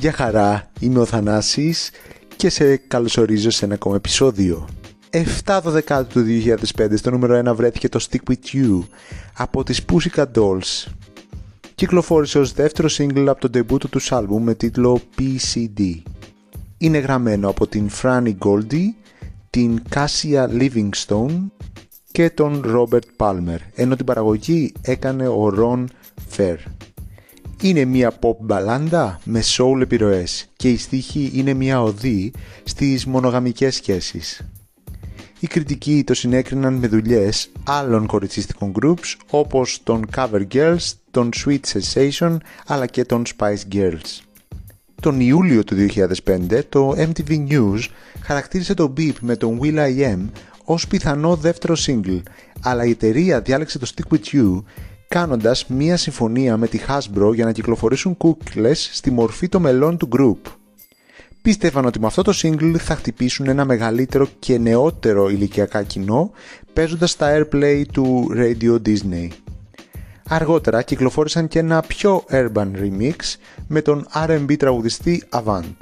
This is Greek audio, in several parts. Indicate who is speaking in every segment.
Speaker 1: Γεια χαρά, είμαι ο Θανάσης και σε καλωσορίζω σε ένα ακόμα επεισόδιο. 7 12 του 2005 στο νούμερο 1 βρέθηκε το Stick With You από τις Pussycat Dolls. Κυκλοφόρησε ως δεύτερο single από το ντεμπούτο του άλμπουμ με τίτλο PCD. Είναι γραμμένο από την Franny Goldie, την Cassia Livingstone και τον Robert Palmer, ενώ την παραγωγή έκανε ο Ron Fair. Είναι μια pop μπαλάντα με soul επιρροές και η στίχη είναι μια οδή στις μονογαμικές σχέσεις. Οι κριτικοί το συνέκριναν με δουλειές άλλων κοριτσίστικων groups όπως των Cover Girls, των Sweet Sensation αλλά και των Spice Girls. Τον Ιούλιο του 2005 το MTV News χαρακτήρισε το Beep με τον Will.i.am ως πιθανό δεύτερο single, αλλά η εταιρεία διάλεξε το Stick With You κάνοντας μία συμφωνία με τη Hasbro για να κυκλοφορήσουν κούκλες στη μορφή των μελών του group. Πίστευαν ότι με αυτό το single θα χτυπήσουν ένα μεγαλύτερο και νεότερο ηλικιακά κοινό παίζοντας τα airplay του Radio Disney. Αργότερα κυκλοφόρησαν και ένα πιο urban remix με τον R&B τραγουδιστή Avant.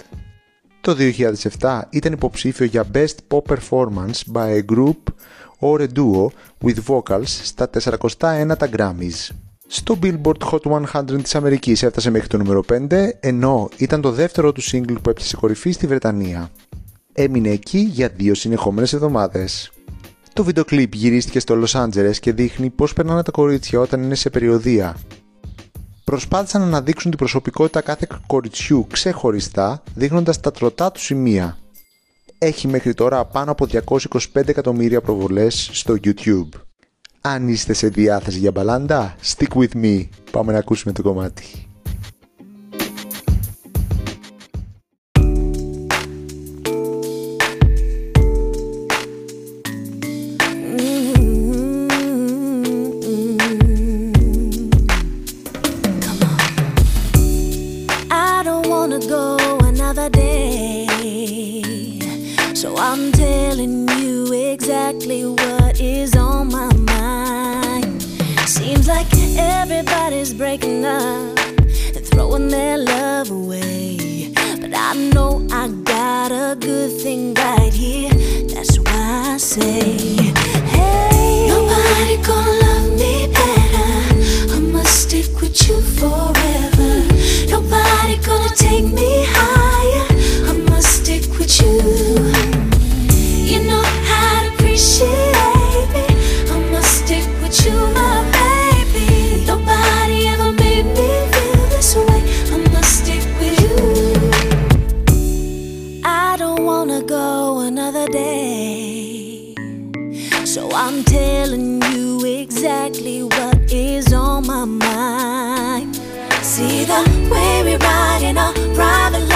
Speaker 1: Το 2007 ήταν υποψήφιο για Best Pop Performance by a Group or a Duo with Vocals στα 401 τα Grammys. Στο Billboard Hot 100 της Αμερικής έφτασε μέχρι το νούμερο 5, ενώ ήταν το δεύτερο του single που έπιασε κορυφή στη Βρετανία. Έμεινε εκεί για δύο συνεχόμενες εβδομάδες. Το βίντεο κλιπ γυρίστηκε στο Los Angeles και δείχνει πώς περνάνε τα κορίτσια όταν είναι σε περιοδία. Προσπάθησαν να αναδείξουν την προσωπικότητα κάθε κοριτσιού ξεχωριστά, δείχνοντας τα τροτά του σημεία. Έχει μέχρι τώρα πάνω από 225 εκατομμύρια προβολές στο YouTube. Αν είστε σε διάθεση για μπαλάντα, stick with me. Πάμε να ακούσουμε το κομμάτι.
Speaker 2: I'm telling you exactly what is on my mind. Seems like everybody's breaking up and throwing their love away. But I know I got a good thing right here. That's why I say, hey, nobody gonna love me better. I must stick with you forever. So I'm telling you exactly what is on my mind. See the way we're riding our private life.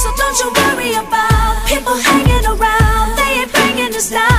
Speaker 2: So don't you worry about people hanging around. They ain't bringing us down.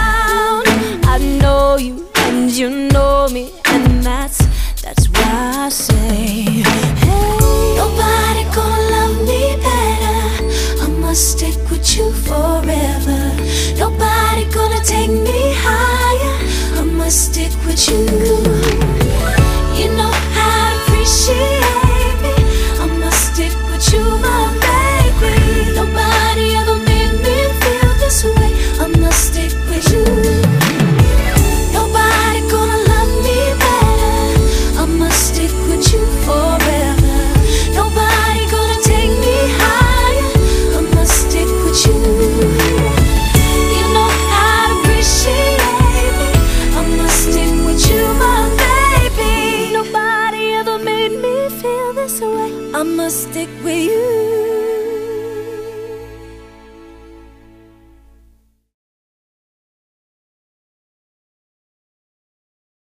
Speaker 2: I must stick with you.